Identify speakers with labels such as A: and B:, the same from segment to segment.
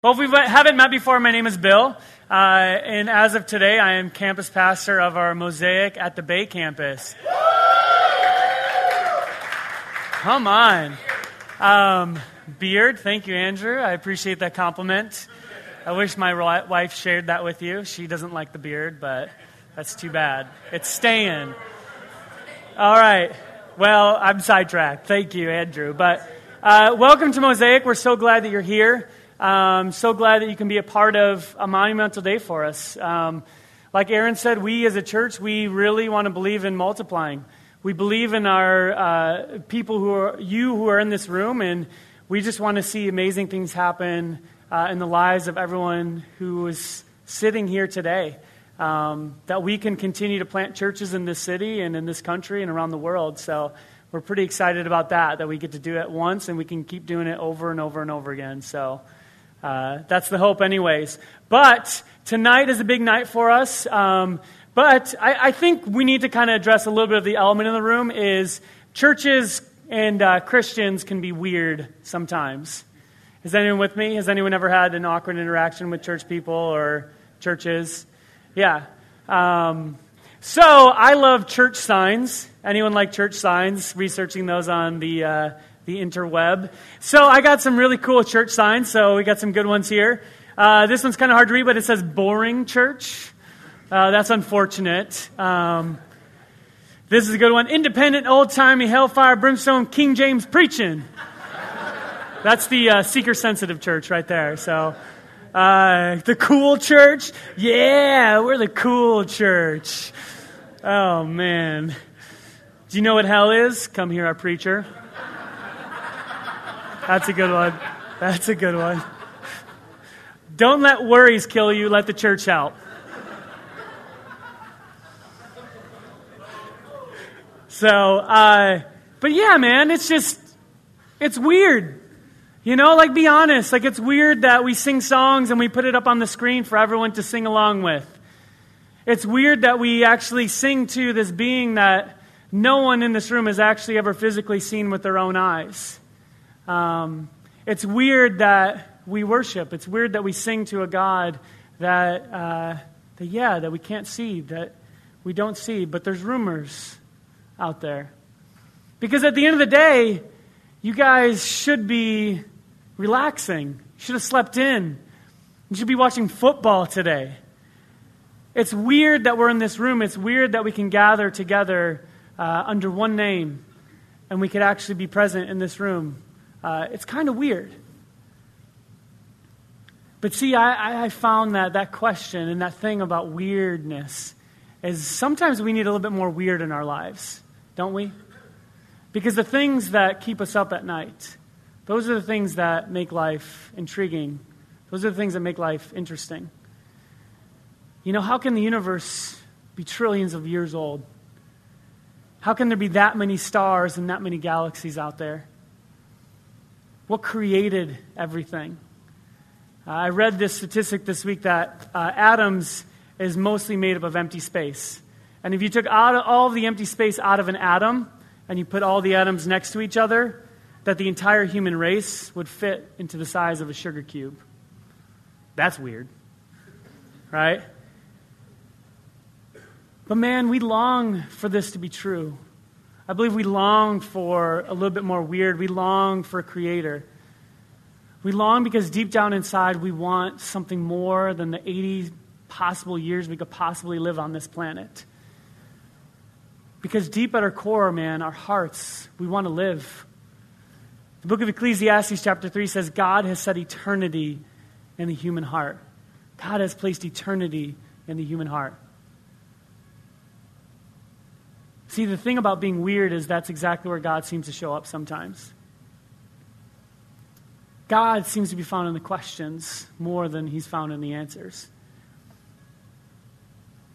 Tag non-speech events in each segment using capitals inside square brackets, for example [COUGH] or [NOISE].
A: Well, if we haven't met before, my name is Bill. Uh, and as of today, I am campus pastor of our Mosaic at the Bay campus. Come on. Um, beard, thank you, Andrew. I appreciate that compliment. I wish my wife shared that with you. She doesn't like the beard, but that's too bad. It's staying. All right. Well, I'm sidetracked. Thank you, Andrew. But uh, welcome to Mosaic. We're so glad that you're here. Um, so glad that you can be a part of a monumental day for us. Um, like Aaron said, we as a church, we really want to believe in multiplying. We believe in our uh, people who are you who are in this room, and we just want to see amazing things happen uh, in the lives of everyone who is sitting here today. Um, that we can continue to plant churches in this city and in this country and around the world. So we're pretty excited about that, that we get to do it once and we can keep doing it over and over and over again. So uh, that's the hope, anyways. But tonight is a big night for us. Um, but I, I, think we need to kind of address a little bit of the element in the room is churches and uh, Christians can be weird sometimes. Is anyone with me? Has anyone ever had an awkward interaction with church people or churches? Yeah. Um, so I love church signs. Anyone like church signs? Researching those on the uh, the interweb. So I got some really cool church signs. So we got some good ones hear. Uh, this one's kind of hard to read, but it says boring church. Uh, that's unfortunate. Um, this is a good one. Independent, old timey, hellfire, brimstone, King James preaching. That's the uh, seeker sensitive church right there. So, uh, the cool church. Yeah, we're the cool church. Oh, man. Do you know what hell is? Come here, our preacher. That's a good one. That's a good one. Don't let worries kill you, let the church help. So, uh, but yeah, man, it's just, it's weird. You know, like be honest. Like it's weird that we sing songs and we put it up on the screen for everyone to sing along with. It's weird that we actually sing to this being that no one in this room has actually ever physically seen with their own eyes. Um, it's weird that we worship. It's weird that we sing to a God that, uh, that, yeah, that we can't see, that we don't see, but there's rumors out there. Because at the end of the day, you guys should be relaxing. You should have slept in. You should be watching football today. It's weird that we're in this room. It's weird that we can gather together uh, under one name and we could actually be present in this room uh, it's kind of weird. But see, I, I found that that question and that thing about weirdness is sometimes we need a little bit more weird in our lives, don't we? Because the things that keep us up at night, those are the things that make life intriguing. Those are the things that make life interesting. You know, how can the universe be trillions of years old? How can there be that many stars and that many galaxies out there? What created everything? Uh, I read this statistic this week that uh, atoms is mostly made up of empty space. And if you took all of the empty space out of an atom and you put all the atoms next to each other, that the entire human race would fit into the size of a sugar cube. That's weird, right? But man, we long for this to be true. I believe we long for a little bit more weird. We long for a creator. We long because deep down inside we want something more than the 80 possible years we could possibly live on this planet. Because deep at our core, man, our hearts, we want to live. The book of Ecclesiastes, chapter 3, says God has set eternity in the human heart. God has placed eternity in the human heart. See, the thing about being weird is that's exactly where God seems to show up sometimes. God seems to be found in the questions more than he's found in the answers.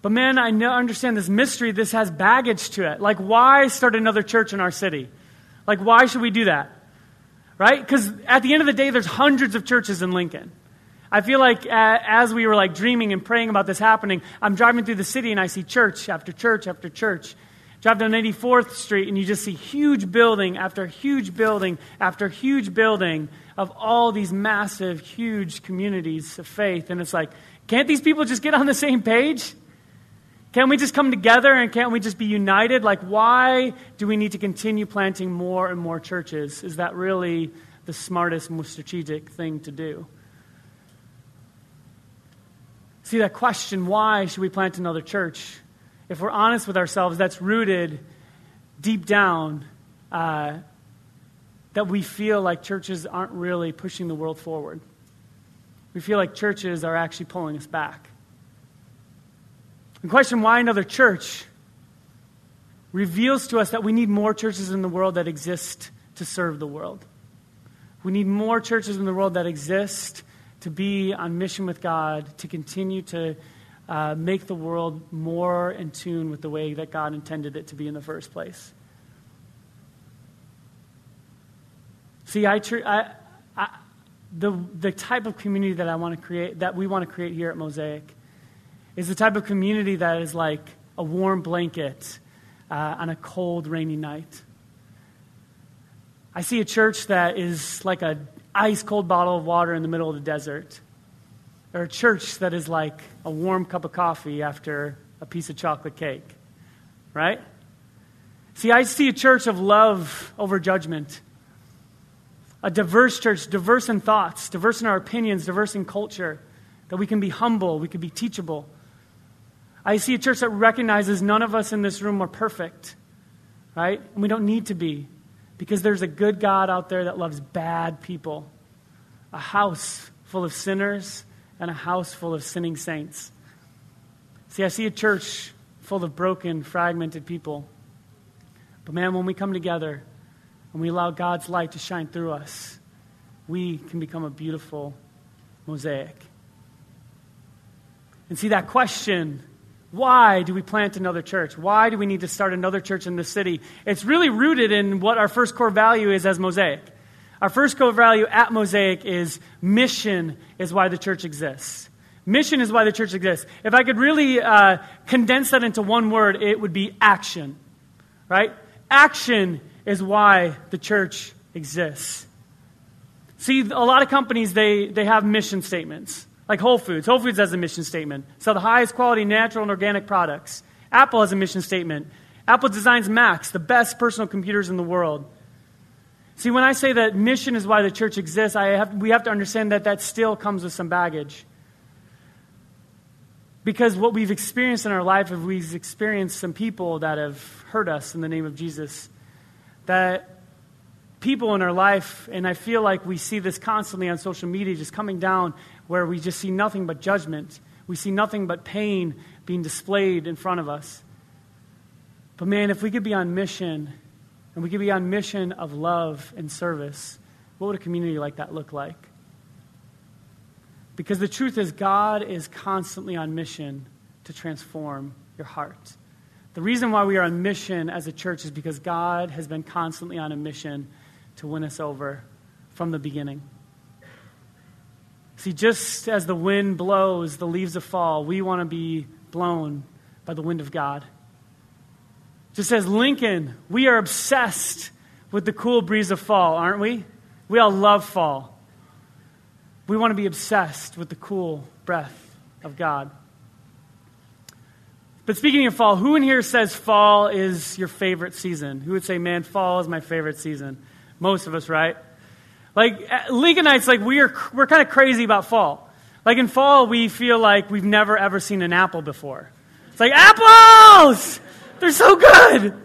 A: But man, I know, understand this mystery. This has baggage to it. Like, why start another church in our city? Like, why should we do that? Right? Because at the end of the day, there's hundreds of churches in Lincoln. I feel like as we were like dreaming and praying about this happening, I'm driving through the city and I see church after church after church. Drive down 84th Street and you just see huge building after huge building after huge building of all these massive, huge communities of faith. And it's like, can't these people just get on the same page? Can't we just come together and can't we just be united? Like, why do we need to continue planting more and more churches? Is that really the smartest, most strategic thing to do? See, that question, why should we plant another church? If we're honest with ourselves, that's rooted deep down uh, that we feel like churches aren't really pushing the world forward. We feel like churches are actually pulling us back. The question, why another church, reveals to us that we need more churches in the world that exist to serve the world. We need more churches in the world that exist to be on mission with God, to continue to uh, make the world more in tune with the way that God intended it to be in the first place. See, I, I, I, the, the type of community that I want to create, that we want to create here at Mosaic, is the type of community that is like a warm blanket uh, on a cold, rainy night. I see a church that is like a ice cold bottle of water in the middle of the desert, or a church that is like a warm cup of coffee after a piece of chocolate cake, right? See, I see a church of love over judgment a diverse church, diverse in thoughts, diverse in our opinions, diverse in culture, that we can be humble, we can be teachable. I see a church that recognizes none of us in this room are perfect, right? And we don't need to be because there's a good God out there that loves bad people. A house full of sinners and a house full of sinning saints. See, I see a church full of broken, fragmented people. But man, when we come together, and we allow God's light to shine through us, we can become a beautiful mosaic. And see that question why do we plant another church? Why do we need to start another church in the city? It's really rooted in what our first core value is as Mosaic. Our first core value at Mosaic is mission is why the church exists. Mission is why the church exists. If I could really uh, condense that into one word, it would be action. Right? Action is why the church exists. See, a lot of companies, they, they have mission statements. Like Whole Foods. Whole Foods has a mission statement. Sell the highest quality natural and organic products. Apple has a mission statement. Apple designs Macs, the best personal computers in the world. See, when I say that mission is why the church exists, I have, we have to understand that that still comes with some baggage. Because what we've experienced in our life is we've experienced some people that have hurt us in the name of Jesus that people in our life, and I feel like we see this constantly on social media, just coming down where we just see nothing but judgment. We see nothing but pain being displayed in front of us. But man, if we could be on mission, and we could be on mission of love and service, what would a community like that look like? Because the truth is, God is constantly on mission to transform your heart. The reason why we are on mission as a church is because God has been constantly on a mission to win us over from the beginning. See, just as the wind blows, the leaves of fall, we want to be blown by the wind of God. Just as Lincoln, we are obsessed with the cool breeze of fall, aren't we? We all love fall. We want to be obsessed with the cool breath of God. But speaking of fall, who in here says fall is your favorite season? Who would say, man, fall is my favorite season? Most of us, right? Like, uh, Lincolnites, like, we are, we're kind of crazy about fall. Like, in fall, we feel like we've never, ever seen an apple before. It's like, apples! They're so good!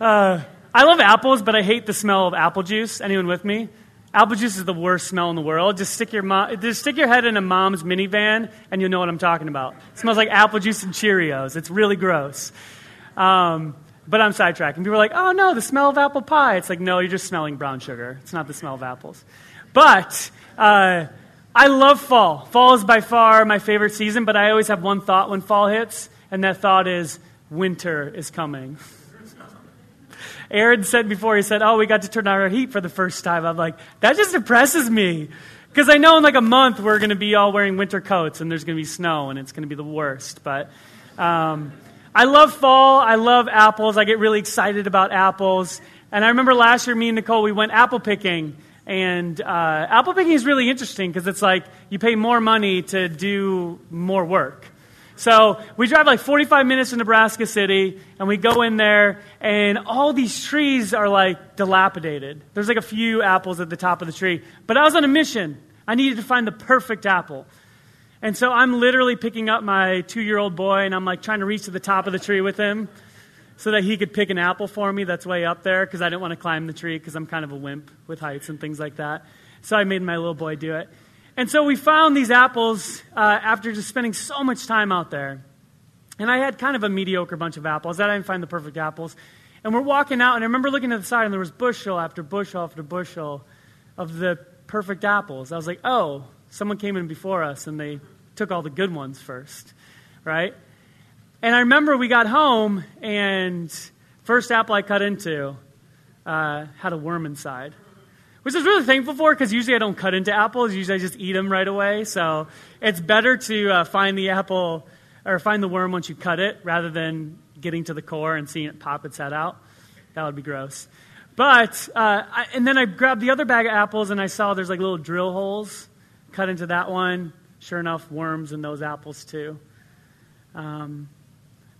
A: Uh, I love apples, but I hate the smell of apple juice. Anyone with me? Apple juice is the worst smell in the world. Just stick your just stick your head in a mom's minivan, and you'll know what I'm talking about. It smells like apple juice and Cheerios. It's really gross. Um, but I'm sidetracking. People are like, "Oh no, the smell of apple pie." It's like, no, you're just smelling brown sugar. It's not the smell of apples. But uh, I love fall. Fall is by far my favorite season. But I always have one thought when fall hits, and that thought is, winter is coming. Aaron said before, he said, Oh, we got to turn on our heat for the first time. I'm like, That just depresses me. Because I know in like a month we're going to be all wearing winter coats and there's going to be snow and it's going to be the worst. But um, I love fall. I love apples. I get really excited about apples. And I remember last year, me and Nicole, we went apple picking And uh, apple picking is really interesting because it's like you pay more money to do more work. So we drive like 45 minutes to Nebraska City, and we go in there, and all these trees are like dilapidated. There's like a few apples at the top of the tree. But I was on a mission. I needed to find the perfect apple. And so I'm literally picking up my two year old boy, and I'm like trying to reach to the top of the tree with him so that he could pick an apple for me that's way up there because I didn't want to climb the tree because I'm kind of a wimp with heights and things like that. So I made my little boy do it. And so we found these apples uh, after just spending so much time out there. And I had kind of a mediocre bunch of apples. I didn't find the perfect apples. And we're walking out, and I remember looking at the side, and there was bushel after bushel after bushel of the perfect apples. I was like, oh, someone came in before us, and they took all the good ones first, right? And I remember we got home, and first apple I cut into uh, had a worm inside which I was really thankful for because usually I don't cut into apples. Usually I just eat them right away. So it's better to uh, find the apple or find the worm once you cut it rather than getting to the core and seeing it pop its head out. That would be gross. But, uh, I, and then I grabbed the other bag of apples and I saw there's like little drill holes cut into that one. Sure enough, worms in those apples too. Um,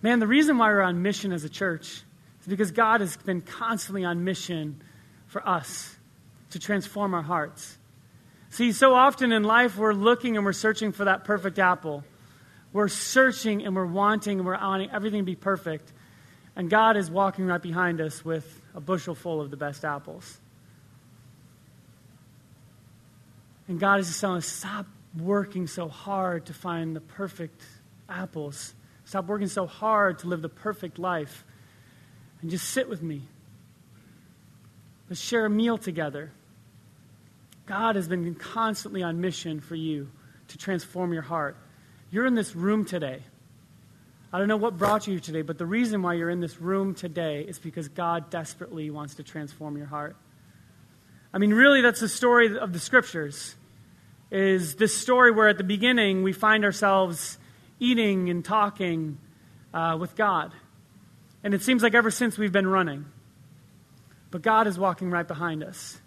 A: man, the reason why we're on mission as a church is because God has been constantly on mission for us to transform our hearts. See, so often in life, we're looking and we're searching for that perfect apple. We're searching and we're wanting and we're wanting everything to be perfect. And God is walking right behind us with a bushel full of the best apples. And God is just telling us stop working so hard to find the perfect apples. Stop working so hard to live the perfect life. And just sit with me. Let's share a meal together. God has been constantly on mission for you to transform your heart. You're in this room today. I don't know what brought you today, but the reason why you're in this room today is because God desperately wants to transform your heart. I mean, really, that's the story of the scriptures. Is this story where at the beginning we find ourselves eating and talking uh, with God. And it seems like ever since we've been running. But God is walking right behind us.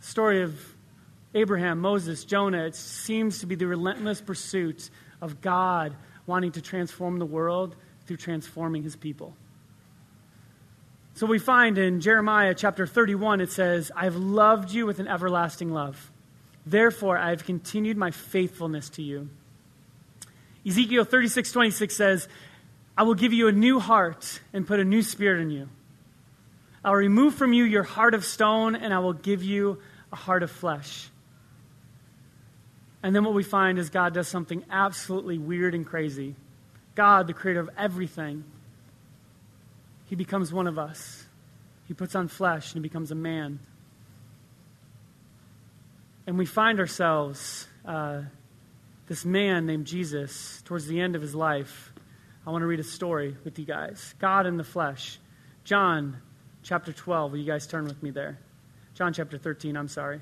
A: story of Abraham, Moses, Jonah, it seems to be the relentless pursuit of God wanting to transform the world through transforming his people. So we find in Jeremiah chapter 31, it says, I have loved you with an everlasting love. Therefore, I have continued my faithfulness to you. Ezekiel 36, 26 says, I will give you a new heart and put a new spirit in you. I'll remove from you your heart of stone, and I will give you a heart of flesh. And then what we find is God does something absolutely weird and crazy. God, the creator of everything, he becomes one of us. He puts on flesh and he becomes a man. And we find ourselves, uh, this man named Jesus, towards the end of his life. I want to read a story with you guys. God in the flesh. John chapter 12. Will you guys turn with me there? John chapter 13, I'm sorry.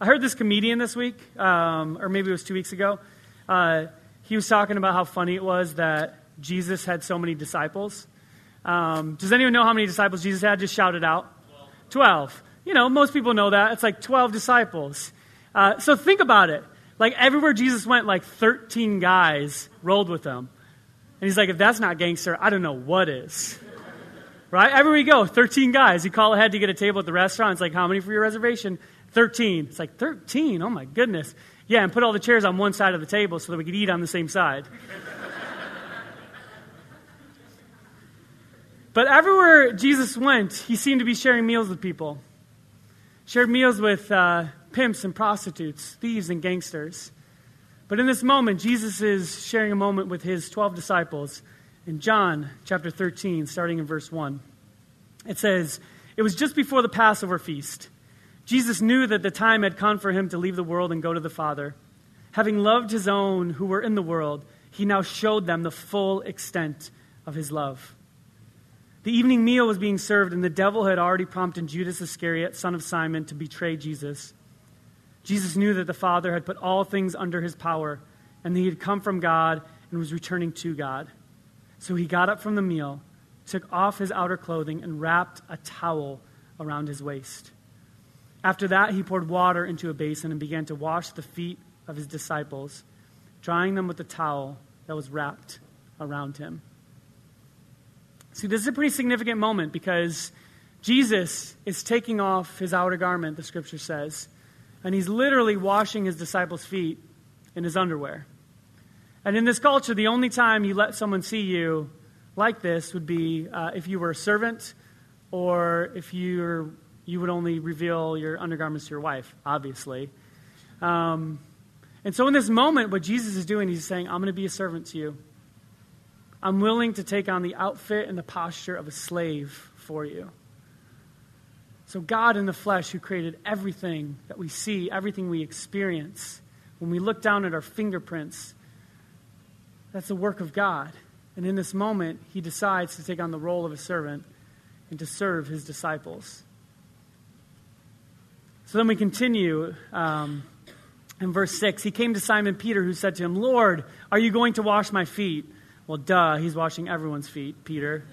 A: I heard this comedian this week, um, or maybe it was two weeks ago. Uh, he was talking about how funny it was that Jesus had so many disciples. Um, does anyone know how many disciples Jesus had? Just shout it out. Twelve. 12. You know, most people know that. It's like 12 disciples. Uh, so think about it. Like everywhere Jesus went, like 13 guys rolled with him. And he's like, if that's not gangster, I don't know what is. right? Everywhere you go, 13 guys. You call ahead to get a table at the restaurant. It's like, how many for your reservation? 13. It's like, 13? Oh my goodness. Yeah, and put all the chairs on one side of the table so that we could eat on the same side. [LAUGHS] but everywhere Jesus went, he seemed to be sharing meals with people. Shared meals with uh, pimps and prostitutes, thieves and gangsters. But in this moment, Jesus is sharing a moment with his 12 disciples in John chapter 13, starting in verse 1. It says, It was just before the Passover feast. Jesus knew that the time had come for him to leave the world and go to the Father. Having loved his own who were in the world, he now showed them the full extent of his love. The evening meal was being served, and the devil had already prompted Judas Iscariot, son of Simon, to betray Jesus. Jesus knew that the Father had put all things under his power, and that he had come from God and was returning to God. So he got up from the meal, took off his outer clothing, and wrapped a towel around his waist. After that, he poured water into a basin and began to wash the feet of his disciples, drying them with the towel that was wrapped around him. See, this is a pretty significant moment because Jesus is taking off his outer garment, the scripture says, and he's literally washing his disciples' feet in his underwear. And in this culture, the only time you let someone see you like this would be uh, if you were a servant or if you're, you would only reveal your undergarments to your wife, obviously. Um, and so in this moment, what Jesus is doing, he's saying, I'm going to be a servant to you. I'm willing to take on the outfit and the posture of a slave for you. So, God in the flesh, who created everything that we see, everything we experience, when we look down at our fingerprints, that's the work of God. And in this moment, he decides to take on the role of a servant and to serve his disciples. So then we continue um, in verse 6. He came to Simon Peter, who said to him, Lord, are you going to wash my feet? Well, duh, he's washing everyone's feet, Peter.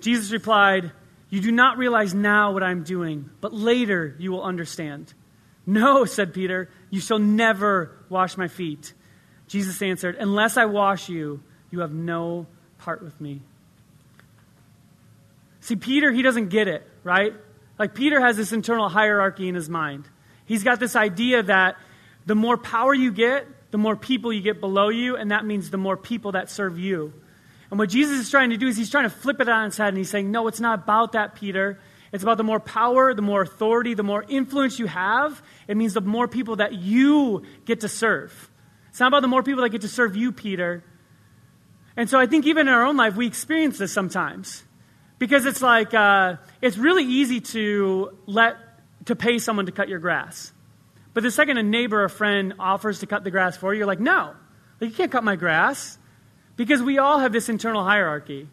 A: Jesus replied, You do not realize now what I'm doing, but later you will understand. No, said Peter, you shall never wash my feet. Jesus answered, Unless I wash you, you have no part with me. See, Peter, he doesn't get it, right? Like, Peter has this internal hierarchy in his mind. He's got this idea that the more power you get, the more people you get below you, and that means the more people that serve you. And what Jesus is trying to do is he's trying to flip it on its head, and he's saying, No, it's not about that, Peter. It's about the more power, the more authority, the more influence you have. It means the more people that you get to serve. It's not about the more people that get to serve you, Peter. And so I think even in our own life, we experience this sometimes. Because it's like, uh, it's really easy to let, to pay someone to cut your grass. But the second a neighbor or friend offers to cut the grass for you, you're like, no, like, you can't cut my grass. Because we all have this internal hierarchy.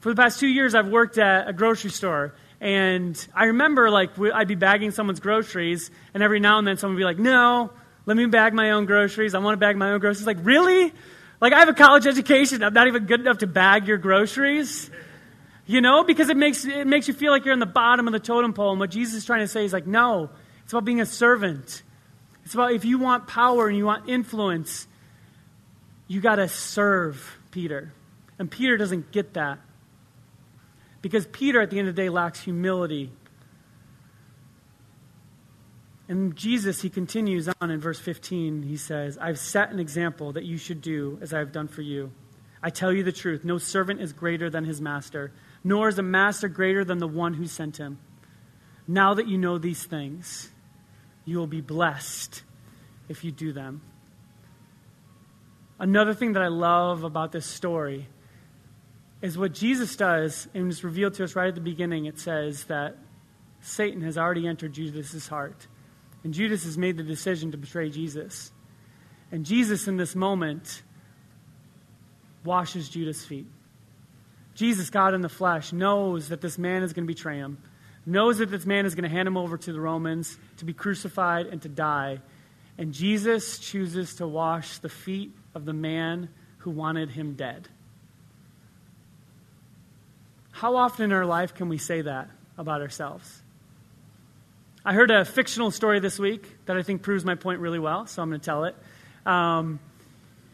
A: For the past two years, I've worked at a grocery store. And I remember, like, I'd be bagging someone's groceries, and every now and then someone would be like, no, let me bag my own groceries. I want to bag my own groceries. Like, really? Like, I have a college education. I'm not even good enough to bag your groceries. You know, because it makes, it makes you feel like you're in the bottom of the totem pole. And what Jesus is trying to say is like, no, it's about being a servant. It's about if you want power and you want influence, you got to serve Peter. And Peter doesn't get that. Because Peter, at the end of the day, lacks humility. And Jesus, he continues on in verse 15. He says, I've set an example that you should do as I have done for you. I tell you the truth no servant is greater than his master, nor is a master greater than the one who sent him. Now that you know these things, you will be blessed if you do them. Another thing that I love about this story is what Jesus does, and it's revealed to us right at the beginning. It says that Satan has already entered Judas' heart, and Judas has made the decision to betray Jesus. And Jesus, in this moment, washes Judas' feet. Jesus, God in the flesh, knows that this man is going to betray him, knows that this man is going to hand him over to the Romans to be crucified and to die. And Jesus chooses to wash the feet of the man who wanted him dead. How often in our life can we say that about ourselves? I heard a fictional story this week that I think proves my point really well, so I'm going to tell it. Um,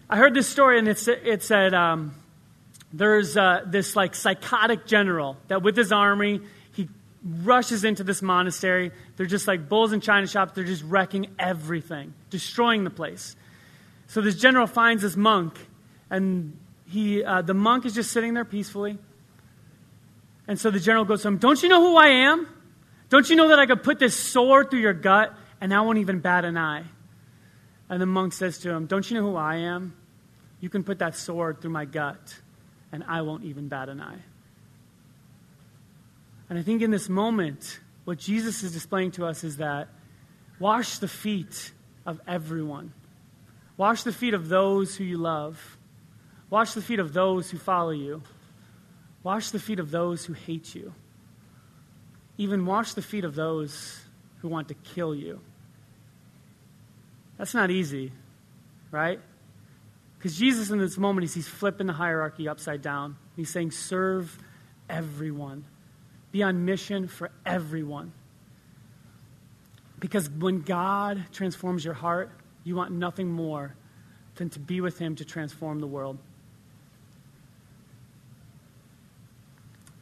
A: I heard this story, and it, said um, there's uh, this like psychotic general that with his army he rushes into this monastery. They're just like bulls in china shops. They're just wrecking everything destroying the place. So this general finds this monk and he uh, the monk is just sitting there peacefully. And so the general goes to him don't you know who i am? Don't you know that i could put this sword through your gut and i won't even bat an eye? And the monk says to him don't you know who i am? You can put that sword through my gut and I won't even bat an eye. And I think in this moment, what Jesus is displaying to us is that wash the feet of everyone. Wash the feet of those who you love. Wash the feet of those who follow you. Wash the feet of those who hate you. Even wash the feet of those who want to kill you. That's not easy, right? Because Jesus, in this moment, he's flipping the hierarchy upside down. He's saying, serve everyone. Be on mission for everyone. Because when God transforms your heart, you want nothing more than to be with Him to transform the world.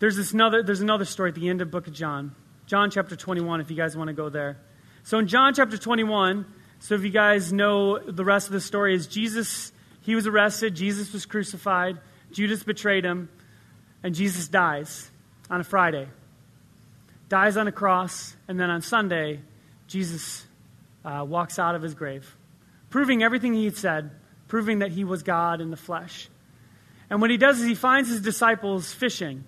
A: There's, this another, there's another story at the end of book of John. John chapter 21, if you guys want to go there. So in John chapter 21, so if you guys know the rest of the story, is Jesus, he was arrested, Jesus was crucified, Judas betrayed him, and Jesus dies on a Friday. Dies on a cross, and then on Sunday, Jesus uh, walks out of his grave, proving everything he had said, proving that he was God in the flesh. And what he does is he finds his disciples fishing,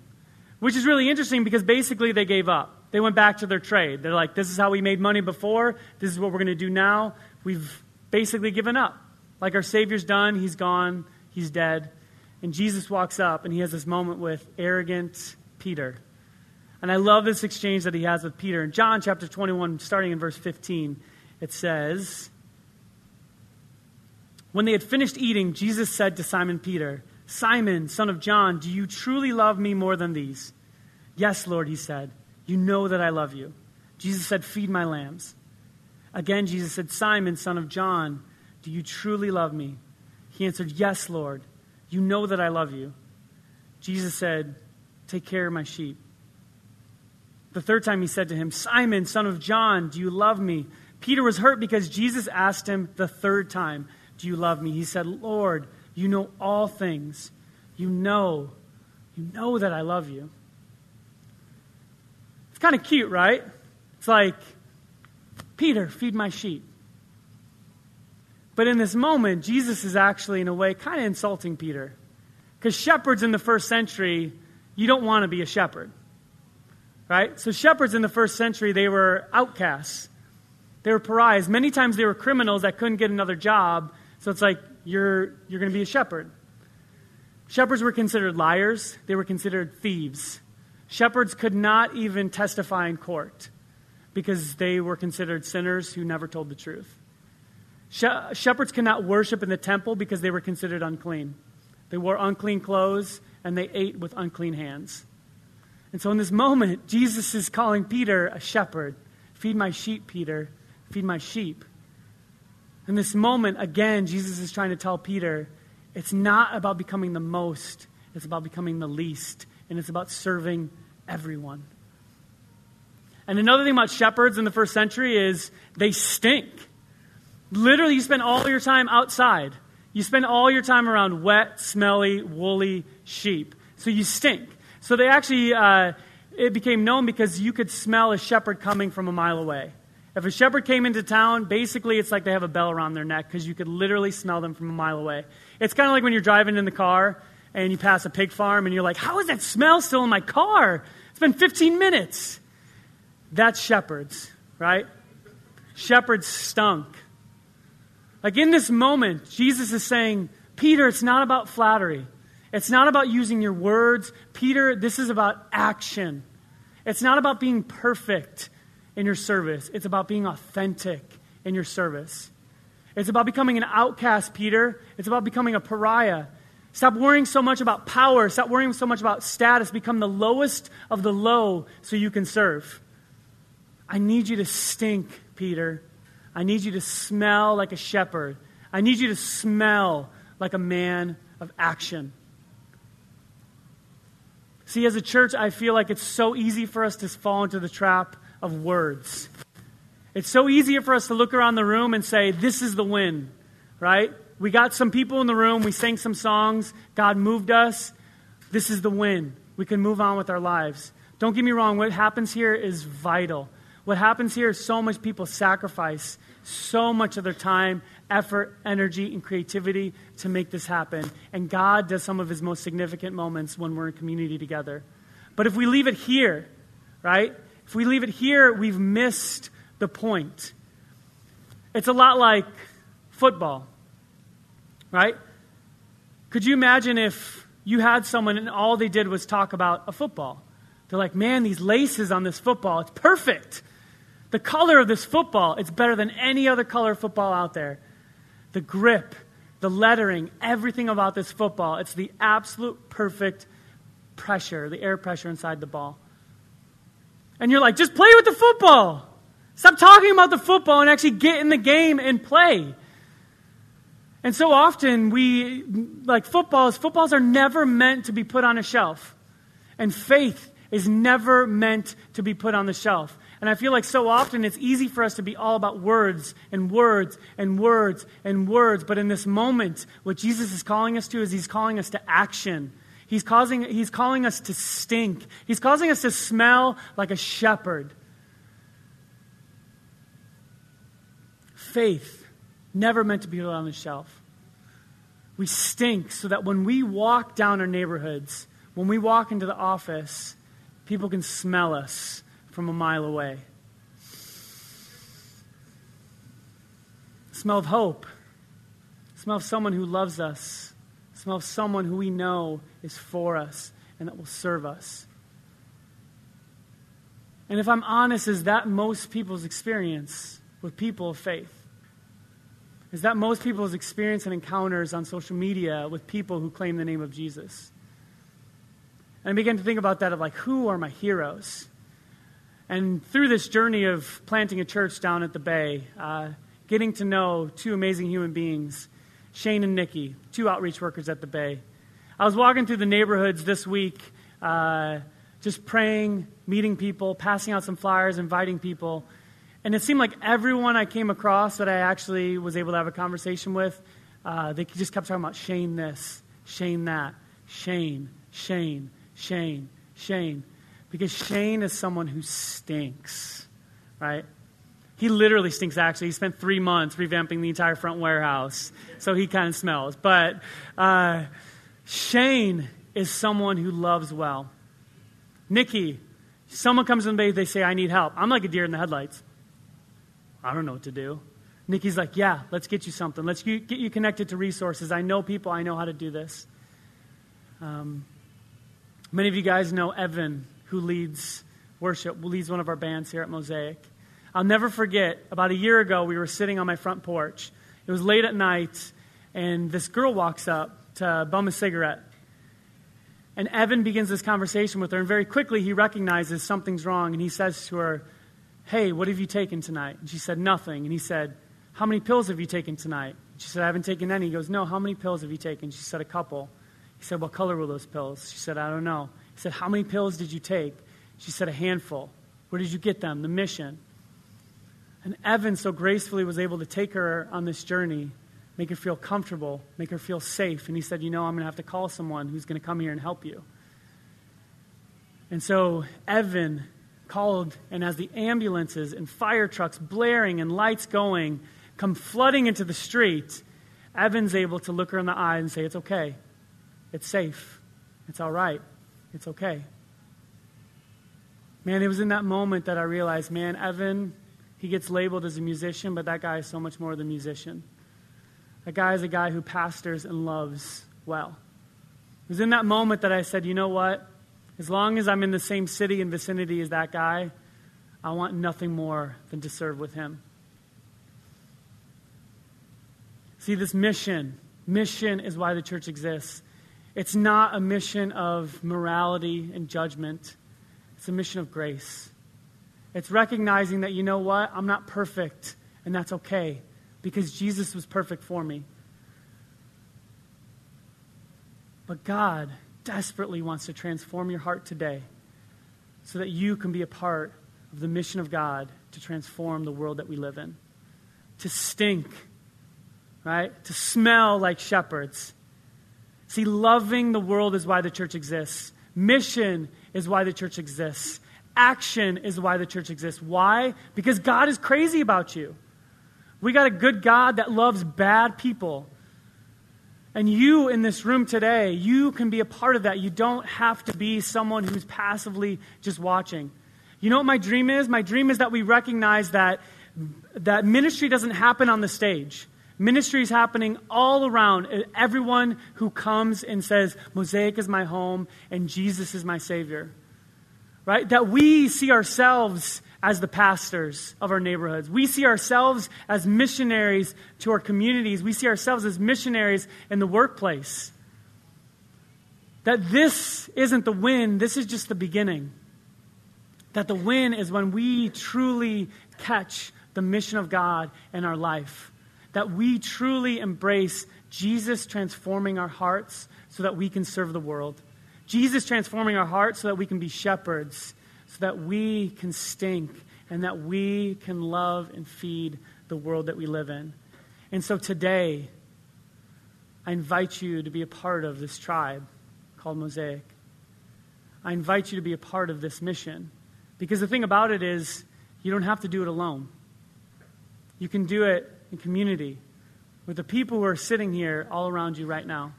A: which is really interesting because basically they gave up. They went back to their trade. They're like, this is how we made money before. This is what we're going to do now. We've basically given up. Like our Savior's done. He's gone. He's dead. And Jesus walks up and he has this moment with arrogant Peter. And I love this exchange that he has with Peter. In John chapter 21, starting in verse 15, it says, When they had finished eating, Jesus said to Simon Peter, Simon, son of John, do you truly love me more than these? Yes, Lord, he said. You know that I love you. Jesus said, Feed my lambs. Again, Jesus said, Simon, son of John, do you truly love me? He answered, Yes, Lord. You know that I love you. Jesus said, Take care of my sheep. The third time he said to him, Simon, son of John, do you love me? Peter was hurt because Jesus asked him the third time, Do you love me? He said, Lord, you know all things. You know, you know that I love you. It's kind of cute, right? It's like, Peter, feed my sheep. But in this moment, Jesus is actually, in a way, kind of insulting Peter. Because shepherds in the first century, you don't want to be a shepherd right? So shepherds in the first century, they were outcasts. They were pariahs. Many times they were criminals that couldn't get another job. So it's like, you're, you're going to be a shepherd. Shepherds were considered liars. They were considered thieves. Shepherds could not even testify in court because they were considered sinners who never told the truth. Shepherds could not worship in the temple because they were considered unclean. They wore unclean clothes and they ate with unclean hands. And so in this moment, Jesus is calling Peter a shepherd. Feed my sheep, Peter. Feed my sheep. In this moment, again, Jesus is trying to tell Peter it's not about becoming the most, it's about becoming the least, and it's about serving everyone. And another thing about shepherds in the first century is they stink. Literally, you spend all your time outside. You spend all your time around wet, smelly, woolly sheep. So you stink. So they actually, uh, it became known because you could smell a shepherd coming from a mile away. If a shepherd came into town, basically it's like they have a bell around their neck because you could literally smell them from a mile away. It's kind of like when you're driving in the car and you pass a pig farm and you're like, how is that smell still in my car? It's been 15 minutes. That's shepherds, right? Shepherds stunk. Like in this moment, Jesus is saying, Peter, it's not about flattery. It's not about using your words. Peter, this is about action. It's not about being perfect in your service, it's about being authentic in your service. It's about becoming an outcast, Peter. It's about becoming a pariah. Stop worrying so much about power. Stop worrying so much about status. Become the lowest of the low so you can serve. I need you to stink, Peter. I need you to smell like a shepherd. I need you to smell like a man of action. See, as a church, I feel like it's so easy for us to fall into the trap of words. It's so easy for us to look around the room and say, This is the win, right? We got some people in the room, we sang some songs, God moved us. This is the win. We can move on with our lives. Don't get me wrong, what happens here is vital. What happens here is so much people sacrifice so much of their time effort, energy, and creativity to make this happen. And God does some of his most significant moments when we're in community together. But if we leave it here, right? If we leave it here, we've missed the point. It's a lot like football, right? Could you imagine if you had someone and all they did was talk about a football? They're like, man, these laces on this football, it's perfect. The color of this football, it's better than any other color football out there the grip, the lettering, everything about this football. It's the absolute perfect pressure, the air pressure inside the ball. And you're like, just play with the football. Stop talking about the football and actually get in the game and play. And so often we, like footballs, footballs are never meant to be put on a shelf. And faith is never meant to be put on the shelf. And I feel like so often it's easy for us to be all about words and words and words and words. But in this moment, what Jesus is calling us to is he's calling us to action. He's, causing, he's calling us to stink. He's causing us to smell like a shepherd. Faith, never meant to be on the shelf. We stink so that when we walk down our neighborhoods, when we walk into the office, people can smell us from a mile away. smell of hope. smell of someone who loves us. smell of someone who we know is for us and that will serve us. And if I'm honest, is that most people's experience with people of faith? Is that most people's experience and encounters on social media with people who claim the name of Jesus? And I began to think about that of like, who are my heroes? And through this journey of planting a church down at the Bay, uh, getting to know two amazing human beings, Shane and Nikki, two outreach workers at the Bay. I was walking through the neighborhoods this week, uh, just praying, meeting people, passing out some flyers, inviting people. And it seemed like everyone I came across that I actually was able to have a conversation with, uh, they just kept talking about Shane this, Shane that, Shane, Shane, Shane, Shane. Because Shane is someone who stinks, right? He literally stinks, actually. He spent three months revamping the entire front warehouse, so he kind of smells. But uh, Shane is someone who loves well. Nikki, someone comes in the bay, they say, I need help. I'm like a deer in the headlights. I don't know what to do. Nikki's like, Yeah, let's get you something. Let's get you connected to resources. I know people, I know how to do this. Um, many of you guys know Evan who leads worship, leads one of our bands here at Mosaic. I'll never forget, about a year ago, we were sitting on my front porch. It was late at night, and this girl walks up to bum a cigarette. And Evan begins this conversation with her, and very quickly he recognizes something's wrong, and he says to her, Hey, what have you taken tonight? And she said, Nothing. And he said, How many pills have you taken tonight? She said, I haven't taken any. He goes, No, how many pills have you taken? She said, A couple. He said, What color were those pills? She said, I don't know. Said, How many pills did you take? She said, A handful. Where did you get them? The mission. And Evan so gracefully was able to take her on this journey, make her feel comfortable, make her feel safe. And he said, You know, I'm going to have to call someone who's going to come here and help you. And so Evan called, and as the ambulances and fire trucks blaring and lights going come flooding into the street, Evan's able to look her in the eye and say, It's okay. It's safe. It's all right. It's okay. Man, it was in that moment that I realized, man, Evan, he gets labeled as a musician, but that guy is so much more than a musician. That guy is a guy who pastors and loves well. It was in that moment that I said, you know what? As long as I'm in the same city and vicinity as that guy, I want nothing more than to serve with him. See, this mission, mission is why the church exists. It's not a mission of morality and judgment, it's a mission of grace. It's recognizing that, you know what, I'm not perfect, and that's okay because Jesus was perfect for me. But God desperately wants to transform your heart today so that you can be a part of the mission of God to transform the world that we live in. To stink, right? To smell like shepherds See, loving the world is why the church exists. Mission is why the church exists. Action is why the church exists. Why? Because God is crazy about you. We got a good God that loves bad people. And you in this room today, you can be a part of that. You don't have to be someone who's passively just watching. You know what my dream is? My dream is that we recognize that, that ministry doesn't happen on the stage. Ministry is happening all around. Everyone who comes and says, Mosaic is my home and Jesus is my Savior. Right? That we see ourselves as the pastors of our neighborhoods. We see ourselves as missionaries to our communities. We see ourselves as missionaries in the workplace. That this isn't the win, this is just the beginning. That the win is when we truly catch the mission of God in our life. That we truly embrace Jesus transforming our hearts so that we can serve the world. Jesus transforming our hearts so that we can be shepherds, so that we can stink, and that we can love and feed the world that we live in. And so today, I invite you to be a part of this tribe called Mosaic. I invite you to be a part of this mission. Because the thing about it is, you don't have to do it alone. You can do it in community with the people who are sitting here all around you right now.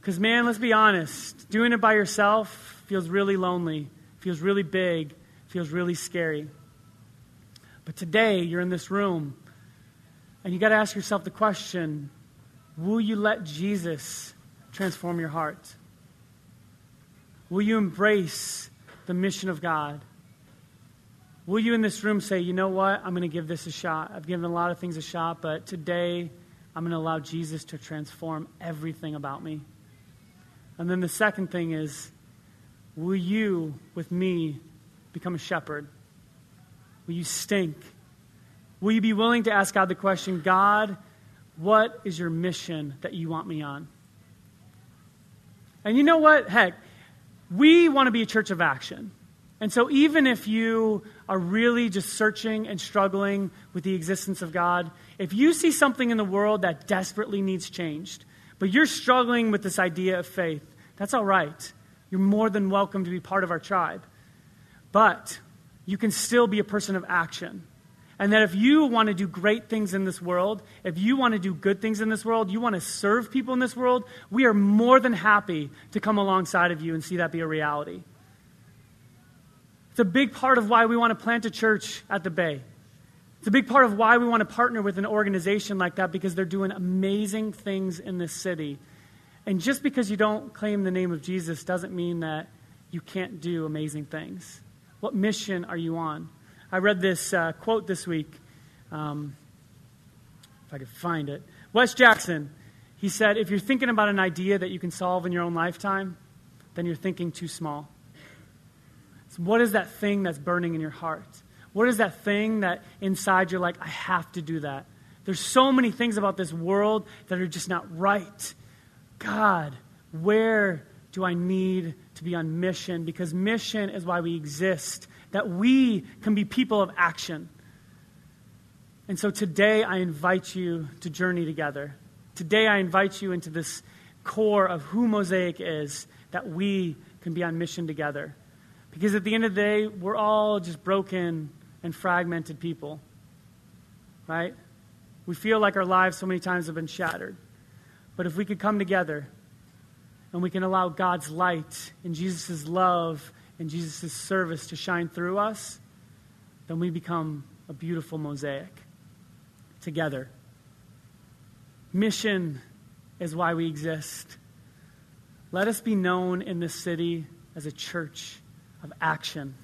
A: Because, man, let's be honest, doing it by yourself feels really lonely, feels really big, feels really scary. But today, you're in this room, and you got to ask yourself the question will you let Jesus transform your heart? Will you embrace the mission of God? Will you in this room say, you know what? I'm going to give this a shot. I've given a lot of things a shot, but today I'm going to allow Jesus to transform everything about me. And then the second thing is, will you, with me, become a shepherd? Will you stink? Will you be willing to ask God the question, God, what is your mission that you want me on? And you know what? Heck, we want to be a church of action. And so, even if you are really just searching and struggling with the existence of God, if you see something in the world that desperately needs changed, but you're struggling with this idea of faith, that's all right. You're more than welcome to be part of our tribe. But you can still be a person of action. And that if you want to do great things in this world, if you want to do good things in this world, you want to serve people in this world, we are more than happy to come alongside of you and see that be a reality. It's a big part of why we want to plant a church at the Bay. It's a big part of why we want to partner with an organization like that because they're doing amazing things in this city. And just because you don't claim the name of Jesus doesn't mean that you can't do amazing things. What mission are you on? I read this uh, quote this week. Um, if I could find it. Wes Jackson, he said, if you're thinking about an idea that you can solve in your own lifetime, then you're thinking too small. What is that thing that's burning in your heart? What is that thing that inside you're like, I have to do that? There's so many things about this world that are just not right. God, where do I need to be on mission? Because mission is why we exist that we can be people of action. And so today I invite you to journey together. Today I invite you into this core of who Mosaic is, that we can be on mission together. Because at the end of the day, we're all just broken and fragmented people, right? We feel like our lives so many times have been shattered. But if we could come together and we can allow God's light and Jesus' love and Jesus' service to shine through us, then we become a beautiful mosaic together. Mission is why we exist. Let us be known in this city as a church of action.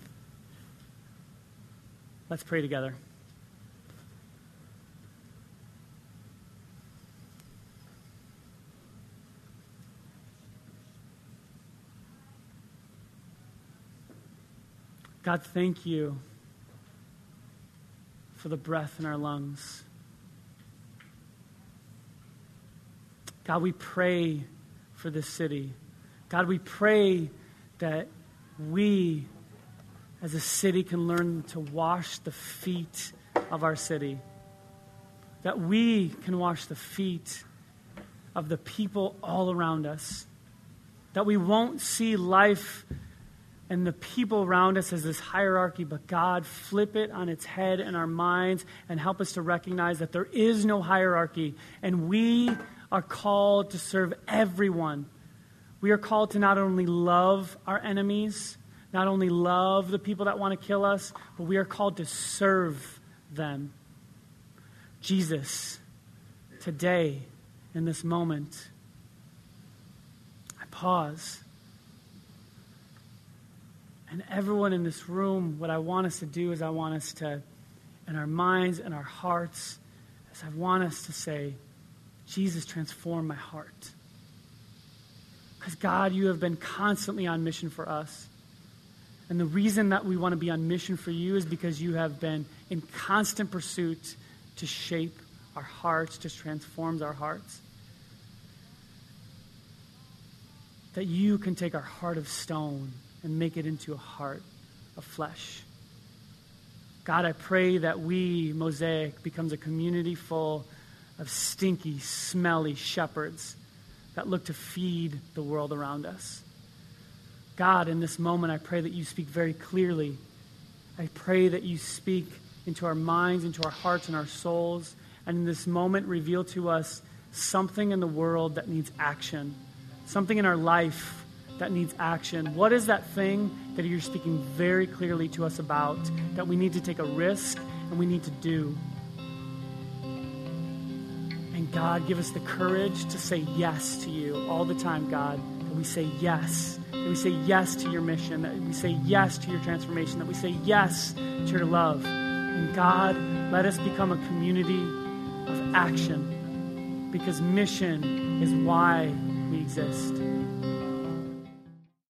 A: Let's pray together. God, thank you for the breath in our lungs. God, we pray for this city. God, we pray that we as a city can learn to wash the feet of our city. That we can wash the feet of the people all around us. That we won't see life and the people around us as this hierarchy, but God, flip it on its head in our minds and help us to recognize that there is no hierarchy, and we are called to serve everyone. We are called to not only love our enemies, not only love the people that want to kill us, but we are called to serve them. Jesus, today, in this moment, I pause and everyone in this room, what I want us to do is I want us to, in our minds and our hearts, as I want us to say, Jesus, transform my heart. Because God, you have been constantly on mission for us. And the reason that we want to be on mission for you is because you have been in constant pursuit to shape our hearts, to transform our hearts. That you can take our heart of stone and make it into a heart of flesh. God, I pray that we, Mosaic, becomes a community full of stinky, smelly shepherds that look to feed the world around us. God, in this moment, I pray that you speak very clearly. I pray that you speak into our minds, into our hearts, and our souls, and in this moment, reveal to us something in the world that needs action, something in our life that needs action. What is that thing that you're speaking very clearly to us about that we need to take a risk and we need to do? God, give us the courage to say yes to you all the time, God. That we say yes. That we say yes to your mission. That we say yes to your transformation. That we say yes to your love. And God, let us become a community of action because mission is why we exist.